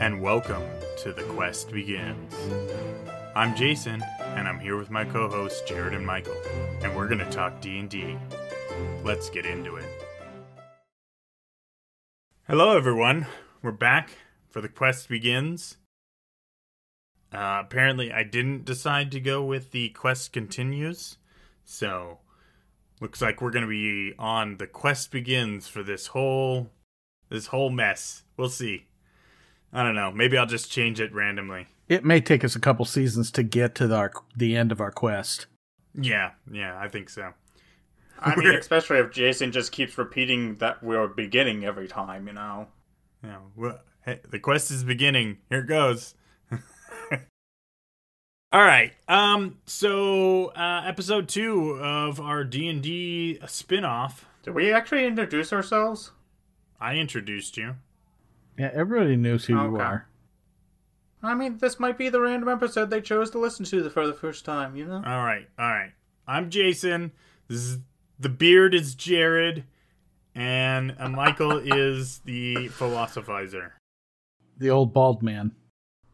and welcome to The Quest Begins. I'm Jason, and I'm here with my co-hosts Jared and Michael, and we're going to talk D&D. Let's get into it. Hello everyone. We're back for The Quest Begins. Uh, apparently I didn't decide to go with The Quest Continues, so looks like we're going to be on The Quest Begins for this whole this whole mess. We'll see. I don't know. Maybe I'll just change it randomly. It may take us a couple seasons to get to the, our, the end of our quest. Yeah, yeah, I think so. I mean, especially if Jason just keeps repeating that we're beginning every time, you know. Yeah, well, hey, the quest is beginning. Here it goes. All right. Um. So, uh, episode two of our D and D spinoff. Did we actually introduce ourselves? I introduced you. Yeah, everybody knows who you are. I mean, this might be the random episode they chose to listen to for the first time, you know? All right. All right. I'm Jason. This is the beard is Jared, and uh, Michael is the philosophizer. The old bald man.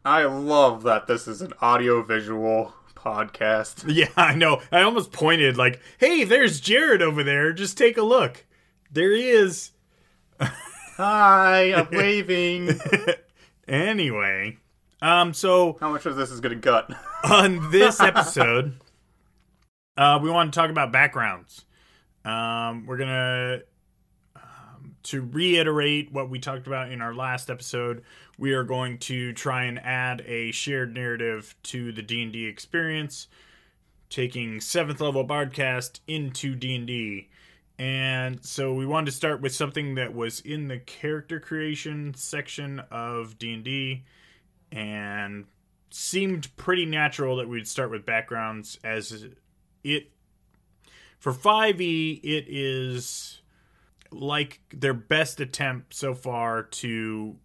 I love that this is an audio visual podcast. Yeah, I know. I almost pointed like, "Hey, there's Jared over there. Just take a look. There he is." Hi, I'm waving. anyway, um, so How much of this is gonna gut? on this episode, uh, we want to talk about backgrounds. Um, we're gonna um, to reiterate what we talked about in our last episode. We are going to try and add a shared narrative to the D and D experience, taking seventh level Bardcast into D and D. And so we wanted to start with something that was in the character creation section of D and D, and seemed pretty natural that we'd start with backgrounds as it for 5e it is like their best attempt so far to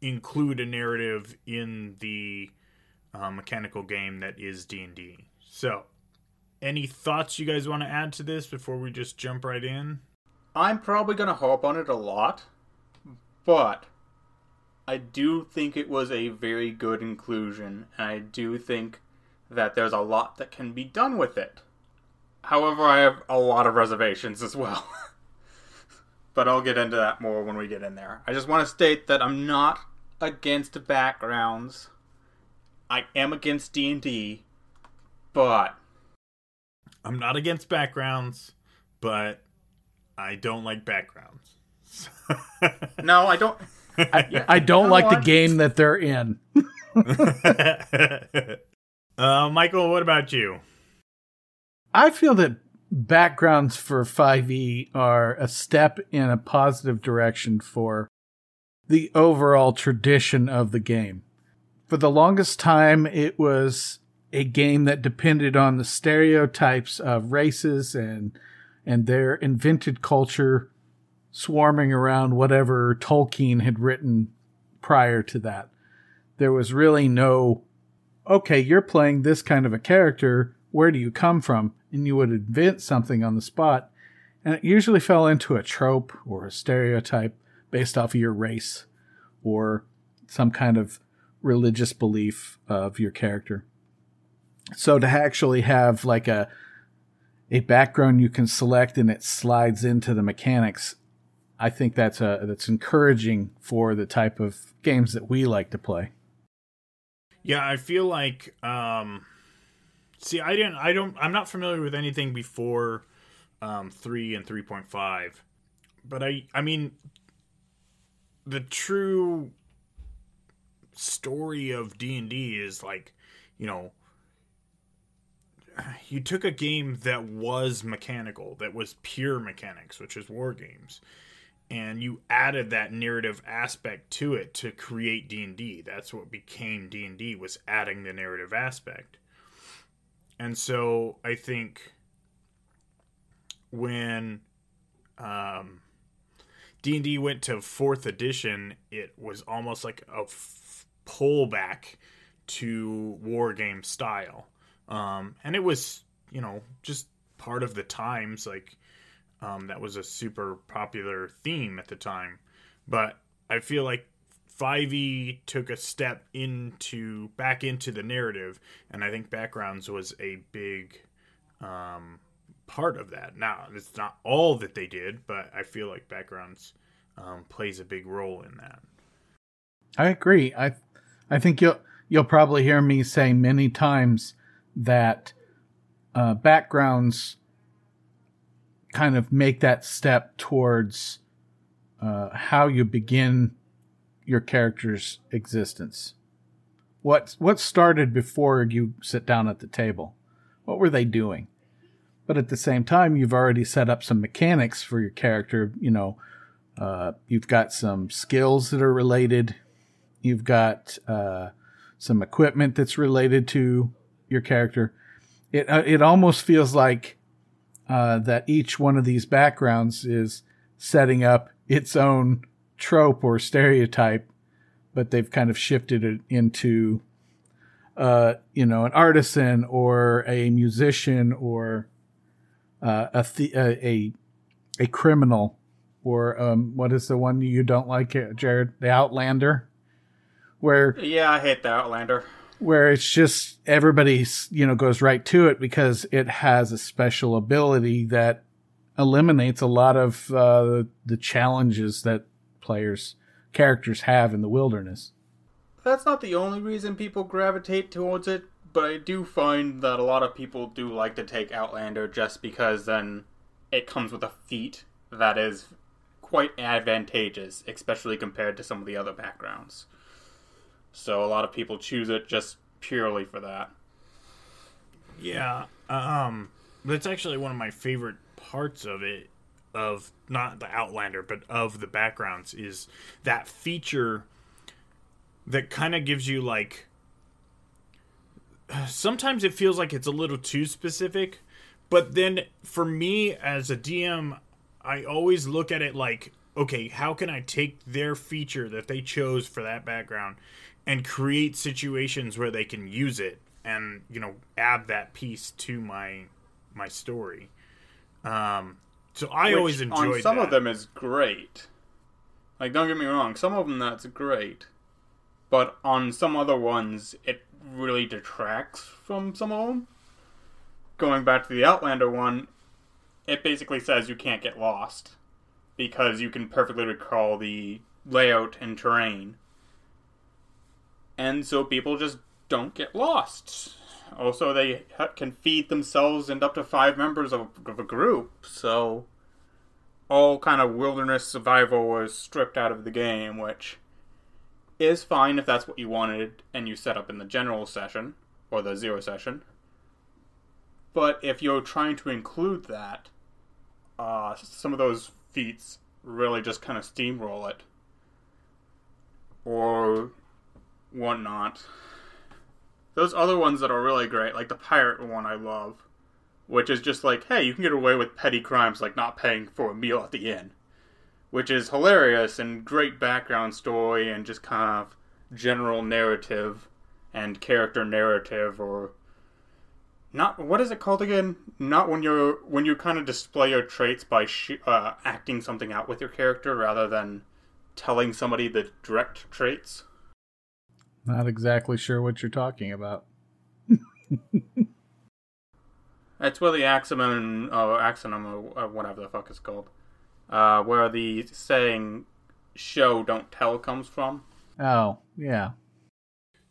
include a narrative in the uh, mechanical game that is d&d so any thoughts you guys want to add to this before we just jump right in I'm probably gonna harp on it a lot, but I do think it was a very good inclusion, and I do think that there's a lot that can be done with it. However, I have a lot of reservations as well. but I'll get into that more when we get in there. I just want to state that I'm not against backgrounds. I am against D&D, but i'm not against backgrounds but i don't like backgrounds no, I don't I, I don't know like the game that they're in. uh, Michael, what about you? I feel that backgrounds for 5e are a step in a positive direction for the overall tradition of the game. For the longest time, it was a game that depended on the stereotypes of races and and their invented culture swarming around whatever Tolkien had written prior to that. There was really no, okay, you're playing this kind of a character. Where do you come from? And you would invent something on the spot. And it usually fell into a trope or a stereotype based off of your race or some kind of religious belief of your character. So to actually have like a a background you can select and it slides into the mechanics I think that's a that's encouraging for the type of games that we like to play. Yeah, I feel like um see I didn't I don't I'm not familiar with anything before um 3 and 3.5. But I I mean the true story of D&D is like, you know, you took a game that was mechanical, that was pure mechanics, which is war games, and you added that narrative aspect to it to create D&D. That's what became D&D was adding the narrative aspect. And so I think when um D&D went to 4th edition, it was almost like a f- pullback to war game style. Um and it was, you know, just part of the times like um, that was a super popular theme at the time. But I feel like 5e took a step into back into the narrative and i think backgrounds was a big um, part of that now it's not all that they did but i feel like backgrounds um, plays a big role in that I agree. I I think you'll you'll probably hear me say many times that uh, backgrounds kind of make that step towards uh, how you begin your character's existence. What what started before you sit down at the table? What were they doing? But at the same time, you've already set up some mechanics for your character. You know, uh, you've got some skills that are related. You've got uh, some equipment that's related to your character. It uh, it almost feels like uh, that each one of these backgrounds is setting up its own trope or stereotype, but they've kind of shifted it into, uh, you know, an artisan or a musician or uh, a, th- a a a criminal or um, what is the one you don't like, Jared? The Outlander where yeah, I hate the Outlander. Where it's just everybody you know goes right to it because it has a special ability that eliminates a lot of uh, the challenges that players characters have in the wilderness. That's not the only reason people gravitate towards it, but I do find that a lot of people do like to take Outlander just because then it comes with a feat that is quite advantageous, especially compared to some of the other backgrounds. So a lot of people choose it just purely for that. Yeah, um, that's actually one of my favorite parts of it. Of not the Outlander, but of the backgrounds is that feature that kind of gives you like. Sometimes it feels like it's a little too specific, but then for me as a DM, I always look at it like, okay, how can I take their feature that they chose for that background and create situations where they can use it and you know add that piece to my my story. Um so i Which always enjoy some that. of them is great. Like don't get me wrong some of them that's great but on some other ones it really detracts from some of them going back to the outlander one it basically says you can't get lost because you can perfectly recall the layout and terrain and so people just don't get lost. Also, they can feed themselves and up to five members of, of a group, so all kind of wilderness survival was stripped out of the game, which is fine if that's what you wanted and you set up in the general session or the zero session. But if you're trying to include that, uh, some of those feats really just kind of steamroll it. Or whatnot. Those other ones that are really great, like the pirate one, I love, which is just like, hey, you can get away with petty crimes like not paying for a meal at the inn, which is hilarious and great background story and just kind of general narrative and character narrative or not what is it called again not when you're when you kind of display your traits by sh- uh, acting something out with your character rather than telling somebody the direct traits not exactly sure what you're talking about. That's where the axionym, or axionym, or whatever the fuck it's called, uh, where the saying "show don't tell" comes from. Oh, yeah.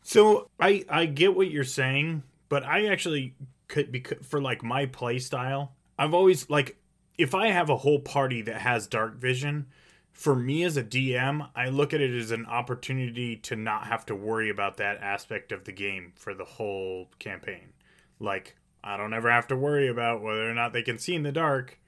So I I get what you're saying, but I actually could be for like my play style. I've always like if I have a whole party that has dark vision, for me as a DM, I look at it as an opportunity to not have to worry about that aspect of the game for the whole campaign. Like, I don't ever have to worry about whether or not they can see in the dark.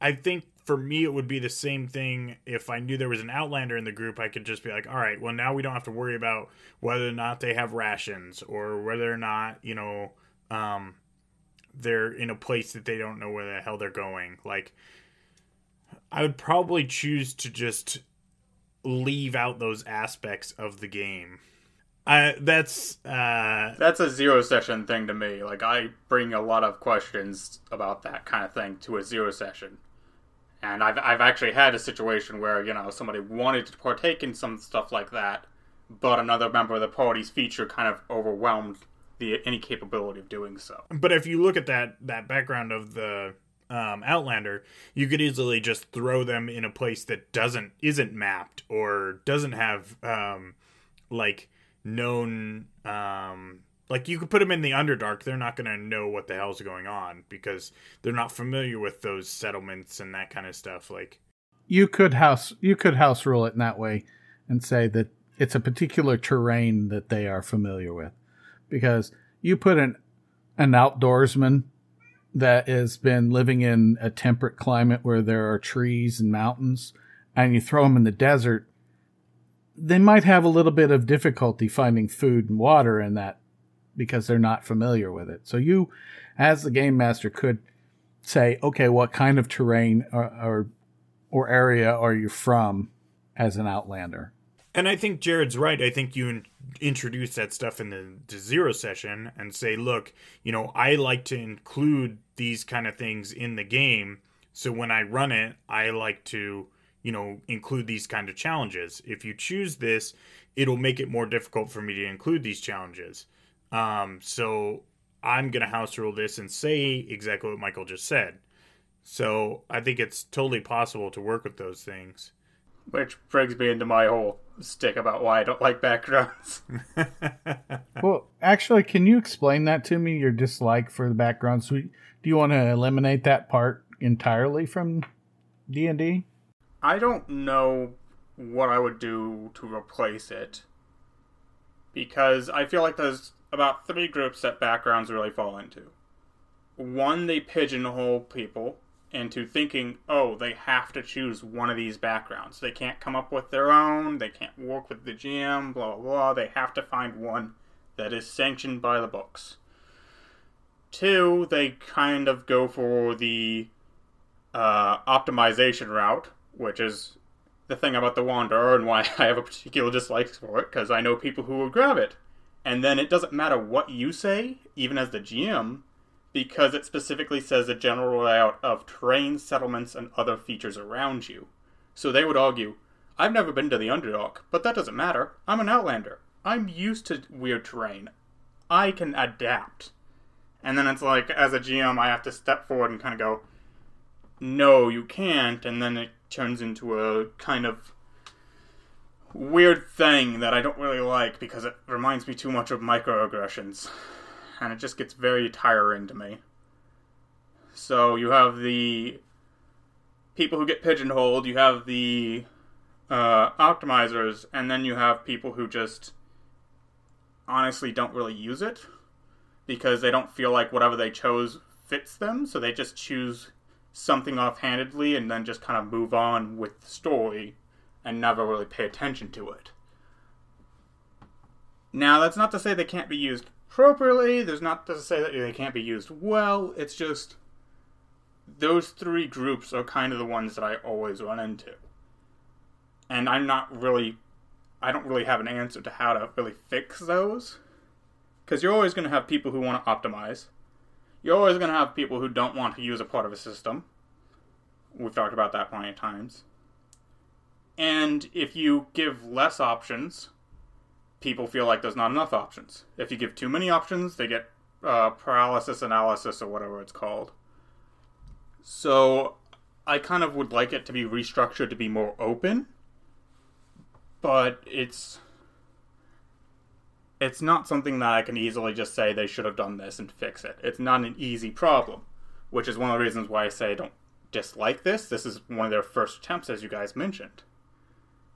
I think for me, it would be the same thing if I knew there was an Outlander in the group. I could just be like, all right, well, now we don't have to worry about whether or not they have rations or whether or not, you know, um, they're in a place that they don't know where the hell they're going. Like, I would probably choose to just leave out those aspects of the game. I that's uh that's a zero session thing to me. Like I bring a lot of questions about that kind of thing to a zero session. And I've I've actually had a situation where you know somebody wanted to partake in some stuff like that, but another member of the party's feature kind of overwhelmed the any capability of doing so. But if you look at that that background of the um, Outlander, you could easily just throw them in a place that doesn't isn't mapped or doesn't have um, like known um, like you could put them in the Underdark. They're not to know what the hell's going on because they're not familiar with those settlements and that kind of stuff. Like you could house you could house rule it in that way and say that it's a particular terrain that they are familiar with because you put an an outdoorsman that has been living in a temperate climate where there are trees and mountains and you throw them in the desert they might have a little bit of difficulty finding food and water in that because they're not familiar with it. So you as the game master could say okay what kind of terrain or or, or area are you from as an outlander and I think Jared's right. I think you in- introduce that stuff in the, zero session and say, look, you know, I like to include these kind of things in the game. So when I run it, I like to, you know, include these kind of challenges. If you choose this, it'll make it more difficult for me to include these challenges. Um, so I'm going to house rule this and say exactly what Michael just said. So I think it's totally possible to work with those things. Which brings me into my whole stick about why I don't like backgrounds. well, actually, can you explain that to me? Your dislike for the backgrounds. Do you want to eliminate that part entirely from D and D? I don't know what I would do to replace it because I feel like there's about three groups that backgrounds really fall into. One, they pigeonhole people into thinking, oh, they have to choose one of these backgrounds. They can't come up with their own, they can't work with the GM, blah, blah, blah. They have to find one that is sanctioned by the books. Two, they kind of go for the uh, optimization route, which is the thing about the Wanderer and why I have a particular dislike for it, because I know people who would grab it. And then it doesn't matter what you say, even as the GM, because it specifically says a general layout of terrain, settlements, and other features around you. So they would argue, I've never been to the Underdark, but that doesn't matter. I'm an Outlander. I'm used to weird terrain. I can adapt. And then it's like, as a GM, I have to step forward and kind of go, no, you can't. And then it turns into a kind of weird thing that I don't really like because it reminds me too much of microaggressions and it just gets very tiring to me. So you have the people who get pigeonholed, you have the uh, optimizers, and then you have people who just honestly don't really use it because they don't feel like whatever they chose fits them, so they just choose something offhandedly and then just kind of move on with the story and never really pay attention to it. Now, that's not to say they can't be used appropriately. There's not to say that they can't be used well. It's just those three groups are kind of the ones that I always run into. And I'm not really I don't really have an answer to how to really fix those. Cuz you're always going to have people who want to optimize. You're always going to have people who don't want to use a part of a system. We've talked about that plenty of times. And if you give less options, people feel like there's not enough options. If you give too many options, they get uh, paralysis analysis or whatever it's called. So I kind of would like it to be restructured to be more open, but it's it's not something that I can easily just say they should have done this and fix it. It's not an easy problem, which is one of the reasons why I say I don't dislike this. This is one of their first attempts, as you guys mentioned,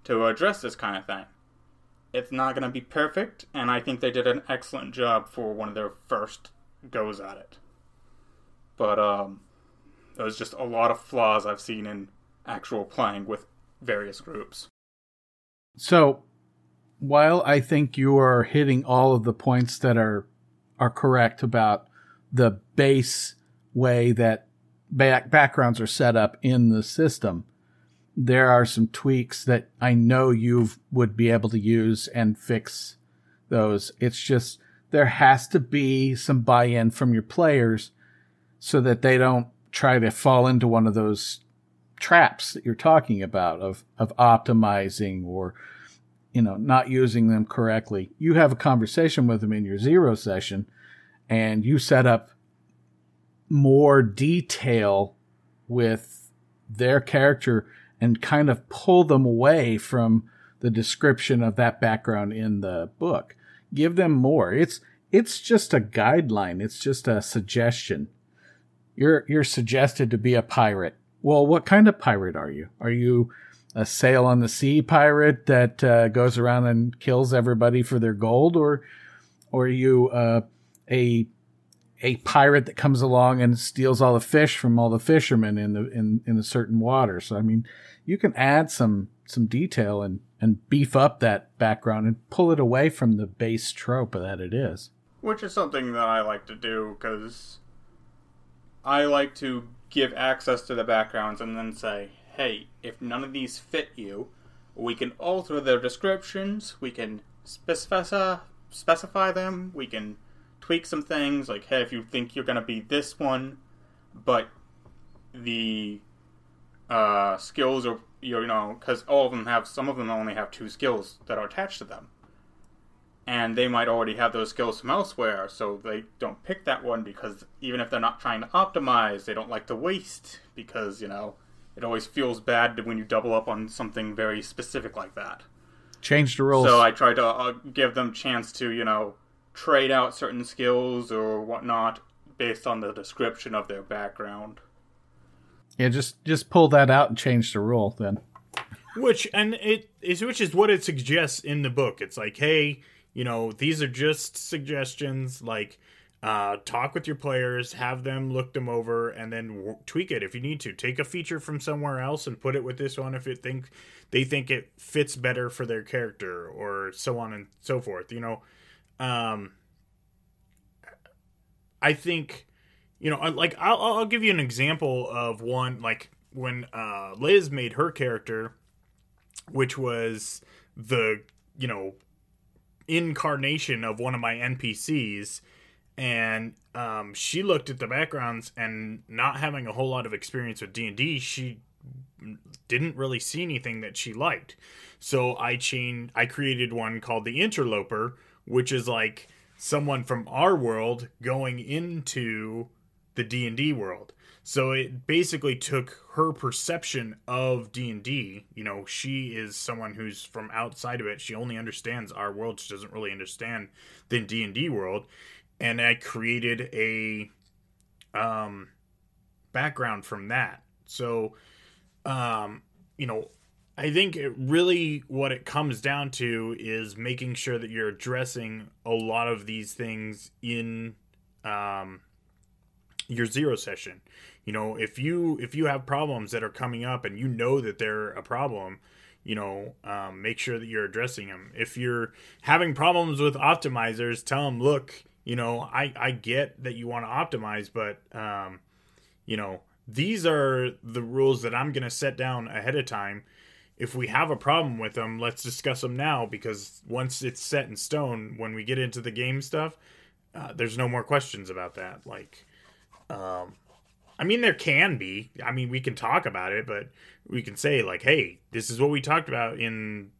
to address this kind of thing. It's not going to be perfect, and I think they did an excellent job for one of their first goes at it. But um, there's just a lot of flaws I've seen in actual playing with various groups. So, while I think you are hitting all of the points that are are correct about the base way that back backgrounds are set up in the system, there are some tweaks that I know you would be able to use and fix those. It's just there has to be some buy-in from your players so that they don't try to fall into one of those traps that you're talking about of of optimizing or you know not using them correctly you have a conversation with them in your zero session and you set up more detail with their character and kind of pull them away from the description of that background in the book. Give them more. It's it's just a guideline. It's just a suggestion. You're you're suggested to be a pirate. Well, what kind of pirate are you? Are you a sail on the sea pirate that uh, goes around and kills everybody for their gold, or or are you uh, a a pirate that comes along and steals all the fish from all the fishermen in the in in a certain water? So I mean, you can add some some detail and and beef up that background and pull it away from the base trope that it is. Which is something that I like to do because I like to give access to the backgrounds and then say, hey, if none of these fit you, we can alter their descriptions, we can specify, specify them, we can tweak some things, like, hey, if you think you're going to be this one, but the uh, skills are, you know, because all of them have, some of them only have two skills that are attached to them and they might already have those skills from elsewhere, so they don't pick that one because even if they're not trying to optimize, they don't like to waste because, you know, it always feels bad when you double up on something very specific like that. Change the rules. So I try to uh, give them chance to, you know, trade out certain skills or whatnot based on the description of their background. Yeah, just just pull that out and change the rule then. Which and it is which is what it suggests in the book. It's like, hey, you know, these are just suggestions. Like, uh, talk with your players, have them look them over, and then w- tweak it if you need to. Take a feature from somewhere else and put it with this one if it think they think it fits better for their character, or so on and so forth. You know, um, I think, you know, like I'll, I'll give you an example of one like when uh, Liz made her character, which was the you know incarnation of one of my NPCs, and um, she looked at the backgrounds and not having a whole lot of experience with D and D, she didn't really see anything that she liked. So I changed. I created one called the Interloper, which is like someone from our world going into the D and D world. So it basically took her perception of D&D, you know, she is someone who's from outside of it. She only understands our world. She doesn't really understand the D&D world. And I created a um background from that. So um you know, I think it really what it comes down to is making sure that you're addressing a lot of these things in um your zero session. You know if you if you have problems that are coming up and you know that they're a problem you know um, make sure that you're addressing them if you're having problems with optimizers tell them look you know i i get that you want to optimize but um, you know these are the rules that i'm going to set down ahead of time if we have a problem with them let's discuss them now because once it's set in stone when we get into the game stuff uh, there's no more questions about that like um, I mean, there can be. I mean, we can talk about it, but we can say like, "Hey, this is what we talked about in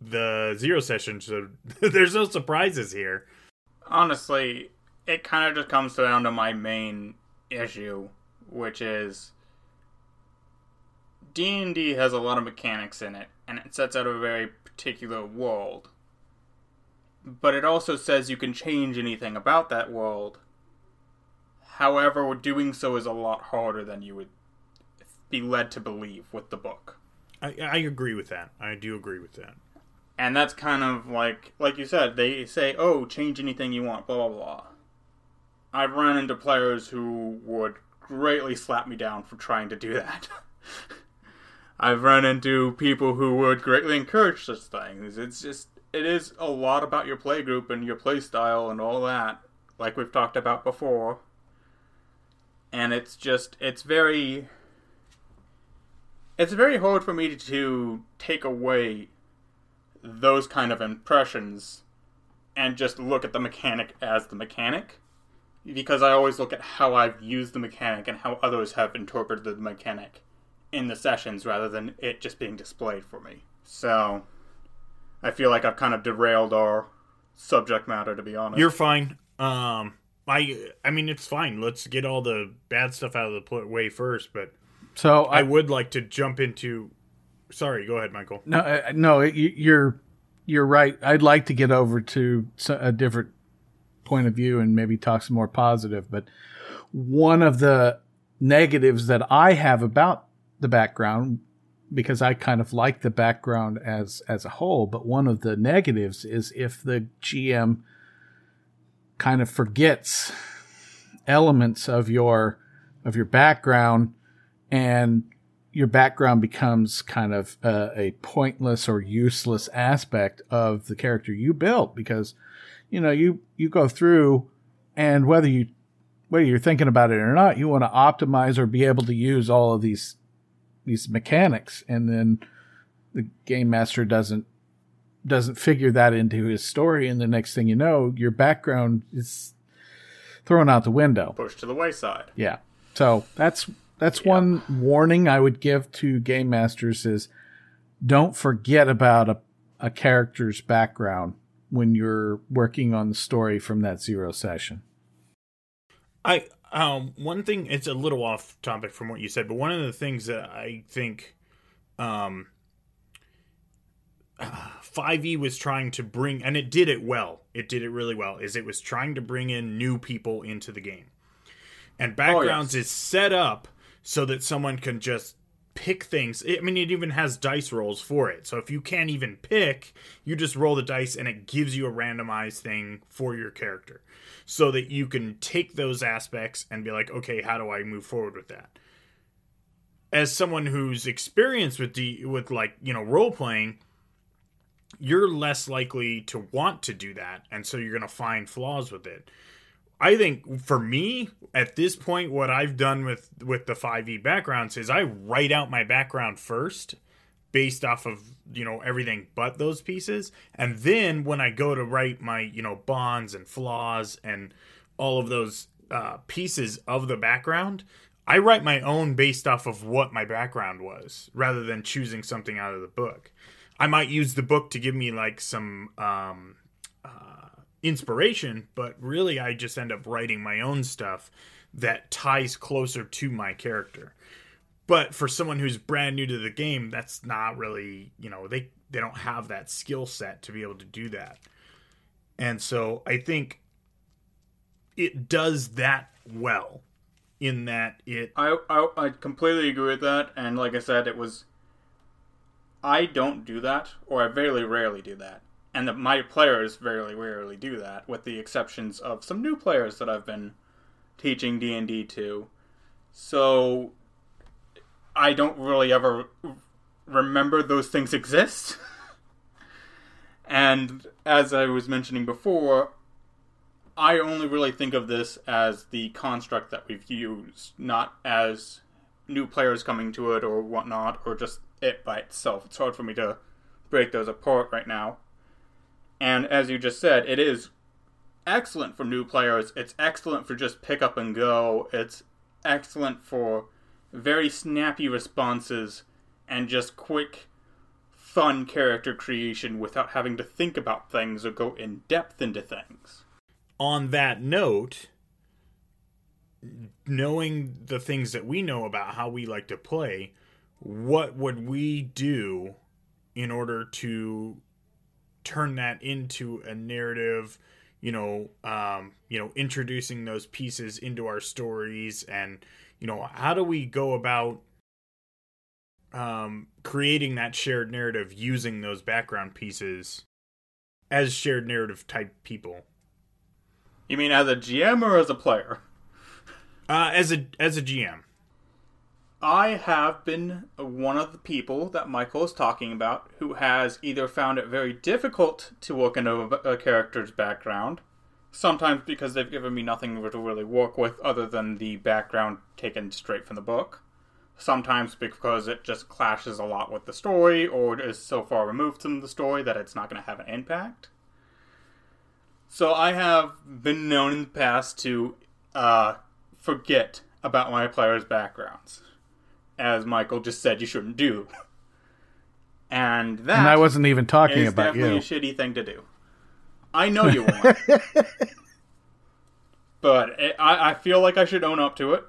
the zero session." So there's no surprises here. Honestly, it kind of just comes down to my main issue, which is D and D has a lot of mechanics in it, and it sets out a very particular world. But it also says you can change anything about that world However, doing so is a lot harder than you would be led to believe with the book. I, I agree with that. I do agree with that. And that's kind of like, like you said, they say, "Oh, change anything you want," blah blah blah. I've run into players who would greatly slap me down for trying to do that. I've run into people who would greatly encourage such things. It's just, it is a lot about your play group and your play style and all that, like we've talked about before. And it's just it's very it's very hard for me to take away those kind of impressions and just look at the mechanic as the mechanic. Because I always look at how I've used the mechanic and how others have interpreted the mechanic in the sessions rather than it just being displayed for me. So I feel like I've kind of derailed our subject matter to be honest. You're fine. Um, I I mean it's fine. Let's get all the bad stuff out of the way first. But So I I, would like to jump into. Sorry, go ahead, Michael. no uh, no you- you're you're right. I'd like to get over to a different point of view and maybe talk some more positive. But one of the negatives that I have about the background, because I kind of like the background as as a whole, but one of the negatives is if the GM kind of forgets elements of your of your background and your background becomes kind of a pointless or useless aspect of the character you built because you know you you go through and whether you whether you're thinking about it or not you want to optimize or be able to use all of these these mechanics and then the game master doesn't doesn't figure that into his story and the next thing you know your background is thrown out the window pushed to the wayside. yeah. So that's that's one warning I would give to game masters is don't forget about a, a character's background when you're working on the story from that zero session. I um one thing it's a little off topic from what you said, but one of the things that I think um 5e was trying to bring and it did it well. It did it really well is it was trying to bring in new people into the game. And backgrounds is set up so that someone can just pick things. I mean, it even has dice rolls for it. So if you can't even pick, you just roll the dice and it gives you a randomized thing for your character so that you can take those aspects and be like, okay, how do I move forward with that? As someone who's experienced with D, with like you know role playing, you're less likely to want to do that, and so you're gonna find flaws with it. I think for me at this point, what I've done with with the five E backgrounds is I write out my background first, based off of you know everything but those pieces, and then when I go to write my you know bonds and flaws and all of those uh, pieces of the background, I write my own based off of what my background was, rather than choosing something out of the book. I might use the book to give me like some um, inspiration, but really I just end up writing my own stuff that ties closer to my character. But for someone who's brand new to the game, that's not really, you know, they they don't have that skill set to be able to do that. And so I think it does that well in that it I, I I completely agree with that, and like I said, it was. I don't do that, or I very rarely do that, and the, my players very rarely do that, with the exceptions of some new players that I've been teaching D and D to. So, I don't really ever remember those things exist. and as I was mentioning before, I only really think of this as the construct that we've used, not as new players coming to it or whatnot, or just it by itself. It's hard for me to break those apart right now. And as you just said, it is excellent for new players. It's excellent for just pick up and go. It's excellent for very snappy responses and just quick, fun character creation without having to think about things or go in depth into things. on that note, knowing the things that we know about how we like to play, what would we do in order to turn that into a narrative? You know, um, you know, introducing those pieces into our stories, and you know, how do we go about um, creating that shared narrative using those background pieces as shared narrative type people? You mean as a GM or as a player? Uh, as a as a GM, I have been one of the people that Michael is talking about who has either found it very difficult to look into a, a character's background, sometimes because they've given me nothing to really work with other than the background taken straight from the book, sometimes because it just clashes a lot with the story or is so far removed from the story that it's not going to have an impact. So I have been known in the past to uh, forget about my players' backgrounds as Michael just said you shouldn't do. And that And I wasn't even talking about definitely you. a shitty thing to do. I know you won't. but it, I, I feel like I should own up to it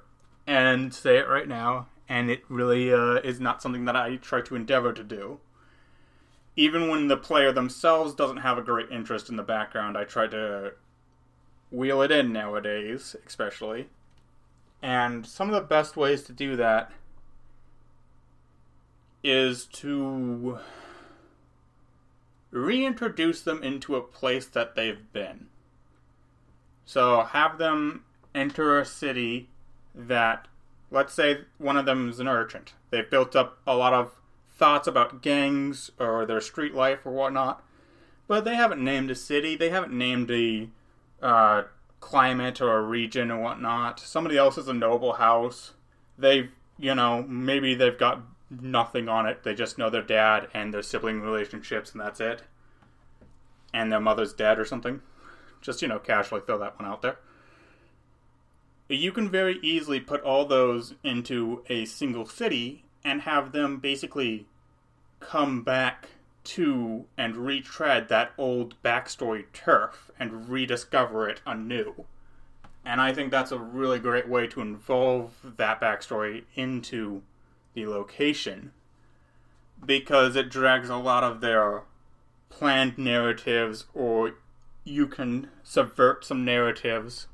and say it right now. And it really uh, is not something that I try to endeavor to do. Even when the player themselves doesn't have a great interest in the background, I try to wheel it in nowadays, especially. And some of the best ways to do that is to reintroduce them into a place that they've been. So have them enter a city that, let's say, one of them is an urchant. They've built up a lot of thoughts about gangs or their street life or whatnot, but they haven't named a city. They haven't named a uh, climate or a region or whatnot. Somebody else is a noble house. They've, you know, maybe they've got nothing on it. They just know their dad and their sibling relationships, and that's it. And their mother's dead or something. Just, you know, casually throw that one out there. You can very easily put all those into a single city and have them basically come back to and retread that old backstory turf and rediscover it anew. And I think that's a really great way to involve that backstory into the location because it drags a lot of their planned narratives or you can subvert some narratives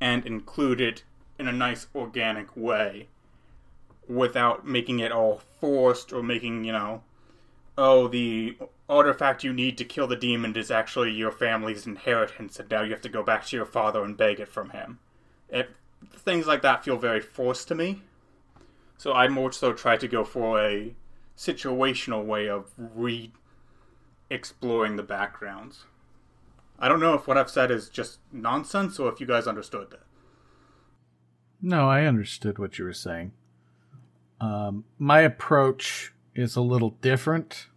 and include it in a nice organic way without making it all forced or making, you know, oh, the artifact you need to kill the demon is actually your family's inheritance and now you have to go back to your father and beg it from him. It, things like that feel very forced to me. So I more so try to go for a situational way of re exploring the backgrounds. I don't know if what I've said is just nonsense or if you guys understood that. No, I understood what you were saying. Um, my approach is a little different.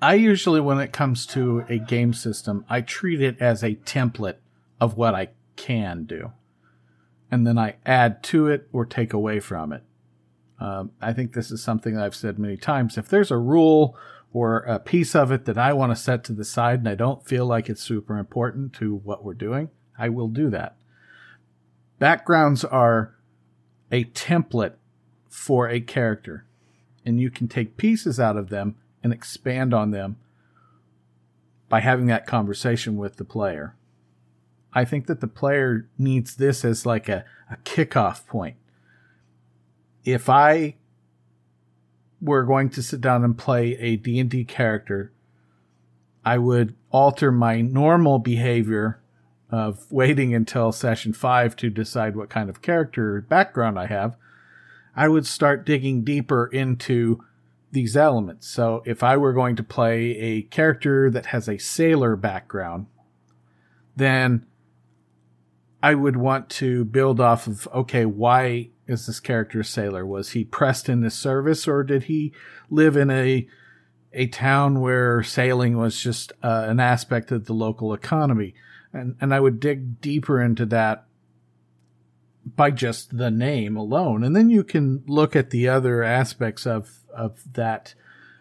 I usually, when it comes to a game system, I treat it as a template of what I can do. And then I add to it or take away from it. Um, I think this is something I've said many times. If there's a rule or a piece of it that I want to set to the side and I don't feel like it's super important to what we're doing, I will do that. Backgrounds are a template for a character, and you can take pieces out of them and expand on them by having that conversation with the player. I think that the player needs this as like a, a kickoff point. If I were going to sit down and play a D&D character, I would alter my normal behavior of waiting until session 5 to decide what kind of character background I have. I would start digging deeper into these elements. So if I were going to play a character that has a sailor background, then I would want to build off of okay, why is this character a sailor? Was he pressed in the service, or did he live in a a town where sailing was just uh, an aspect of the local economy? And and I would dig deeper into that by just the name alone, and then you can look at the other aspects of of that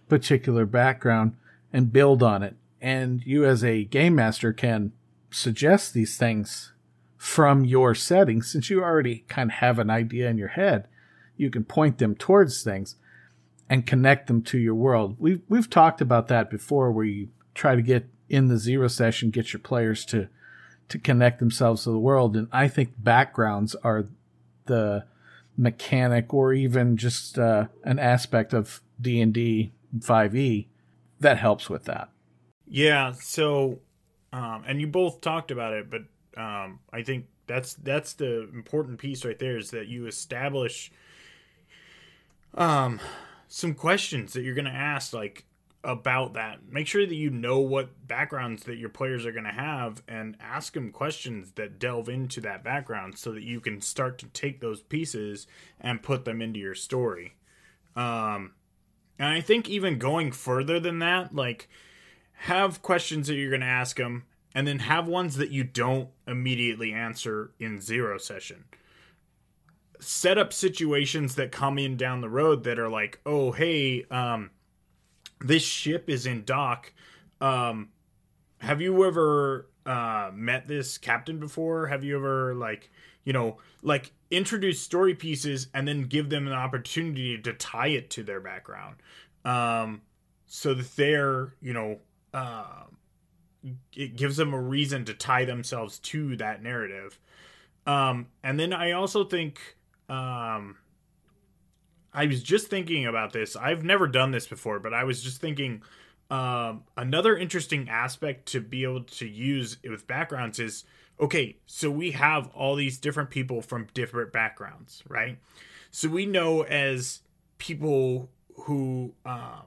particular background and build on it. And you, as a game master, can suggest these things from your setting, since you already kind of have an idea in your head, you can point them towards things and connect them to your world. We've we've talked about that before, where you try to get in the zero session, get your players to to connect themselves to the world, and I think backgrounds are the mechanic or even just uh, an aspect of D and D five E that helps with that. Yeah. So, um, and you both talked about it, but um, I think that's that's the important piece right there is that you establish um some questions that you're going to ask like about that. Make sure that you know what backgrounds that your players are going to have and ask them questions that delve into that background so that you can start to take those pieces and put them into your story. Um and i think even going further than that like have questions that you're going to ask them and then have ones that you don't immediately answer in zero session. set up situations that come in down the road that are like, oh, hey, um, this ship is in dock. Um, have you ever uh, met this captain before? Have you ever like you know like introduce story pieces and then give them an opportunity to tie it to their background, um, so that they're you know uh, it gives them a reason to tie themselves to that narrative. Um, and then I also think um, I was just thinking about this. I've never done this before, but I was just thinking um, another interesting aspect to be able to use with backgrounds is okay, so we have all these different people from different backgrounds, right? So we know as people who um,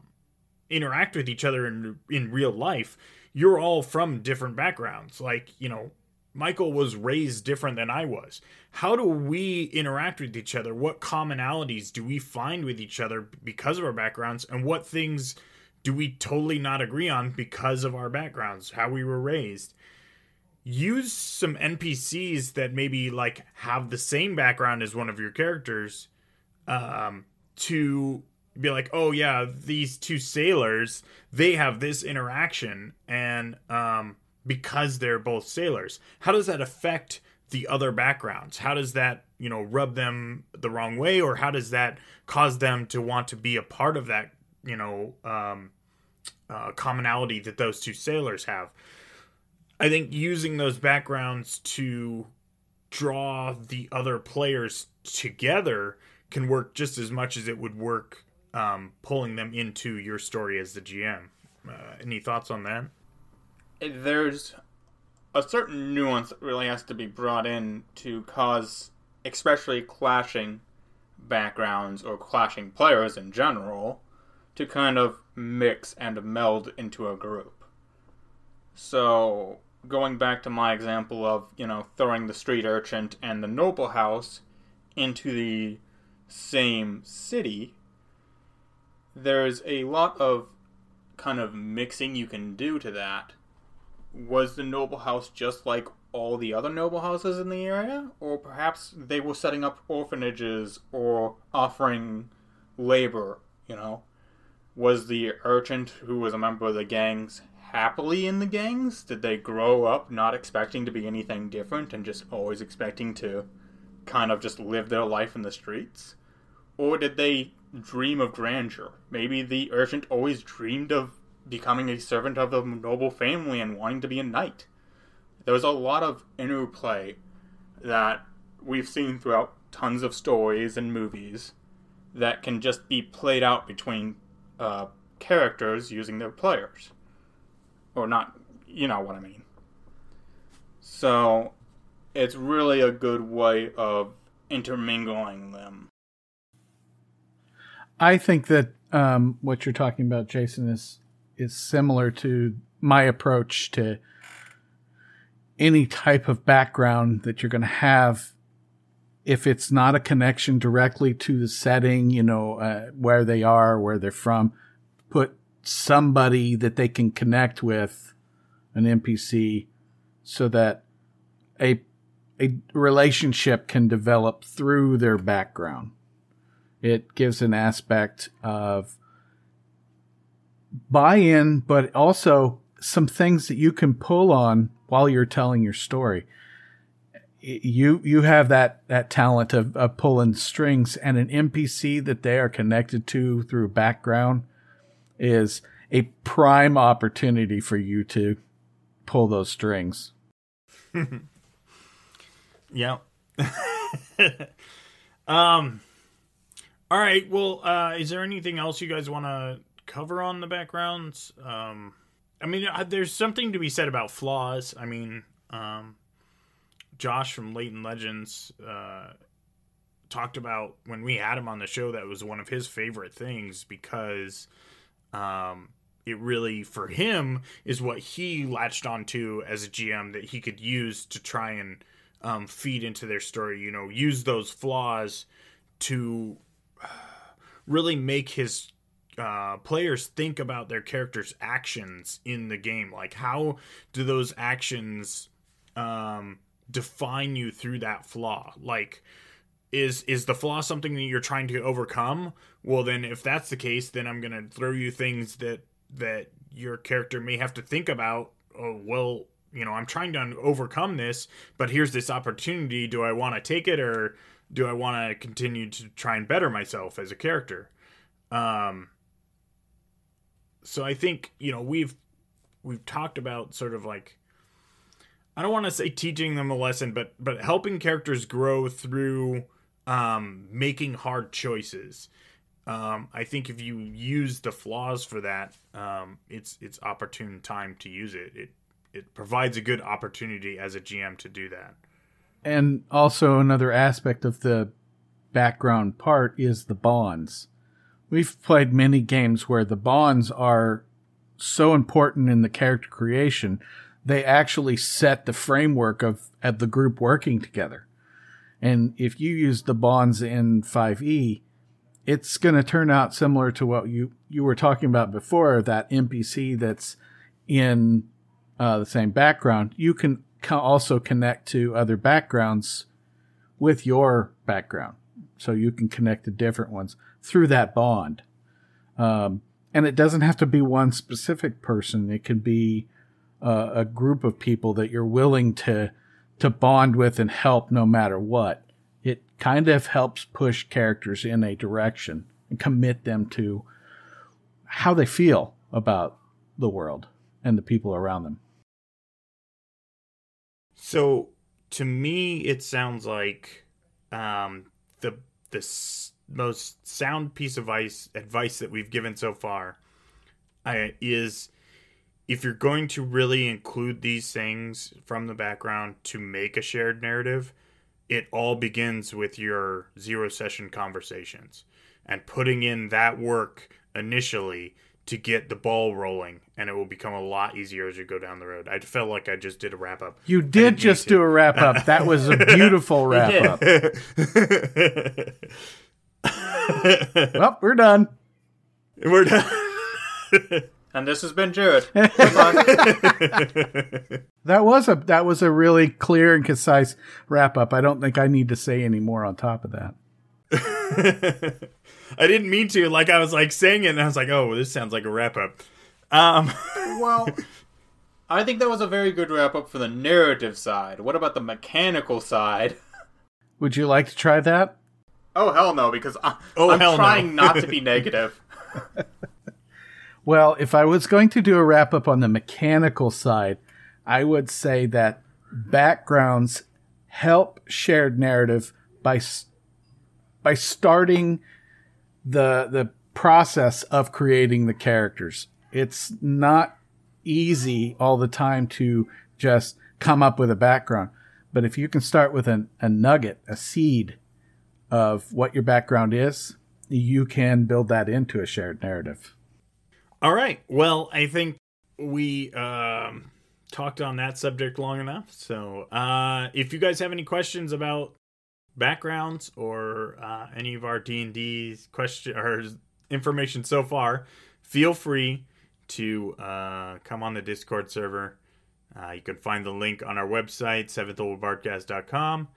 interact with each other in in real life, you're all from different backgrounds. Like you know, Michael was raised different than I was. How do we interact with each other? What commonalities do we find with each other because of our backgrounds, and what things do we totally not agree on because of our backgrounds, how we were raised? Use some NPCs that maybe like have the same background as one of your characters um, to be like, oh yeah, these two sailors, they have this interaction, and um, because they're both sailors, how does that affect the other backgrounds? How does that you know rub them the wrong way, or how does that cause them to want to be a part of that you know um, uh, commonality that those two sailors have. I think using those backgrounds to draw the other players together can work just as much as it would work um, pulling them into your story as the GM. Uh, any thoughts on that? There's a certain nuance that really has to be brought in to cause, especially clashing backgrounds or clashing players in general, to kind of mix and meld into a group. So, going back to my example of, you know, throwing the street urchin and the noble house into the same city, there's a lot of kind of mixing you can do to that. Was the noble house just like all the other noble houses in the area? Or perhaps they were setting up orphanages or offering labor, you know? was the urchin who was a member of the gangs happily in the gangs? Did they grow up not expecting to be anything different and just always expecting to kind of just live their life in the streets? Or did they dream of grandeur? Maybe the urchin always dreamed of becoming a servant of a noble family and wanting to be a knight. There's a lot of interplay that we've seen throughout tons of stories and movies that can just be played out between uh, characters using their players. Or not, you know what I mean. So, it's really a good way of intermingling them. I think that um, what you're talking about, Jason, is is similar to my approach to any type of background that you're going to have. If it's not a connection directly to the setting, you know, uh, where they are, where they're from, put somebody that they can connect with, an NPC, so that a a relationship can develop through their background. It gives an aspect of buy-in, but also some things that you can pull on while you're telling your story. You you have that that talent of, of pulling strings, and an NPC that they are connected to through background is a prime opportunity for you to pull those strings. yeah. um all right, well, uh is there anything else you guys want to cover on the backgrounds? Um I mean, uh, there's something to be said about flaws. I mean, um Josh from Leighton Legends uh talked about when we had him on the show that was one of his favorite things because um, it really for him is what he latched onto as a GM that he could use to try and um, feed into their story. You know, use those flaws to really make his uh, players think about their characters' actions in the game. Like, how do those actions um, define you through that flaw? Like, is is the flaw something that you're trying to overcome? Well, then if that's the case, then I'm gonna throw you things that that your character may have to think about. Oh, well, you know, I'm trying to overcome this, but here's this opportunity. Do I want to take it or do I want to continue to try and better myself as a character? Um, so I think you know we've we've talked about sort of like I don't want to say teaching them a lesson, but but helping characters grow through um, making hard choices. Um, I think if you use the flaws for that, um, it's it's opportune time to use it. It it provides a good opportunity as a GM to do that. And also another aspect of the background part is the bonds. We've played many games where the bonds are so important in the character creation, they actually set the framework of, of the group working together. And if you use the bonds in 5e, it's going to turn out similar to what you, you were talking about before, that NPC that's in uh, the same background. You can also connect to other backgrounds with your background. So you can connect to different ones through that bond. Um, and it doesn't have to be one specific person. It can be uh, a group of people that you're willing to to bond with and help no matter what. It kind of helps push characters in a direction and commit them to how they feel about the world and the people around them. So to me, it sounds like um, the the most sound piece of advice advice that we've given so far uh, is if you're going to really include these things from the background to make a shared narrative, it all begins with your zero session conversations and putting in that work initially to get the ball rolling and it will become a lot easier as you go down the road. I felt like I just did a wrap up. You did just do a wrap up. That was a beautiful wrap up. well, we're done. We're done. and this has been Jared. that was a that was a really clear and concise wrap up. I don't think I need to say any more on top of that. I didn't mean to. Like I was like saying it, and I was like, "Oh, this sounds like a wrap up." Um, well, I think that was a very good wrap up for the narrative side. What about the mechanical side? Would you like to try that? Oh hell no, because I, oh, I'm trying no. not to be negative. well, if I was going to do a wrap up on the mechanical side, I would say that backgrounds help shared narrative by by starting the the process of creating the characters. It's not easy all the time to just come up with a background. But if you can start with an, a nugget, a seed of what your background is, you can build that into a shared narrative. All right. Well, I think we um, talked on that subject long enough. So, uh, if you guys have any questions about backgrounds or uh, any of our D and D question or information so far, feel free to uh, come on the Discord server. Uh, you can find the link on our website, seventhlevelbardcast.com,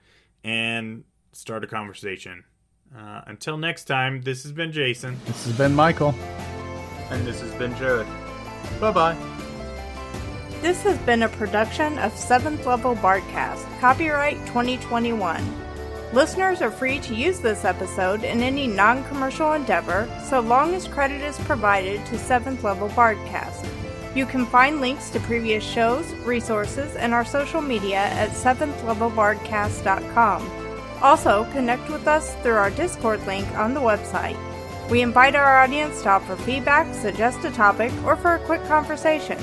and start a conversation. Uh, until next time, this has been Jason. This has been Michael. And this has been Jared. Bye bye. This has been a production of 7th Level Bardcast, copyright 2021. Listeners are free to use this episode in any non commercial endeavor so long as credit is provided to 7th Level Bardcast. You can find links to previous shows, resources, and our social media at 7thlevelbardcast.com. Also, connect with us through our Discord link on the website. We invite our audience to offer feedback, suggest a topic, or for a quick conversation.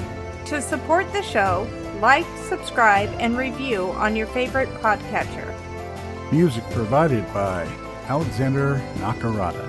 To support the show, like, subscribe, and review on your favorite podcatcher. Music provided by Alexander Nakarada.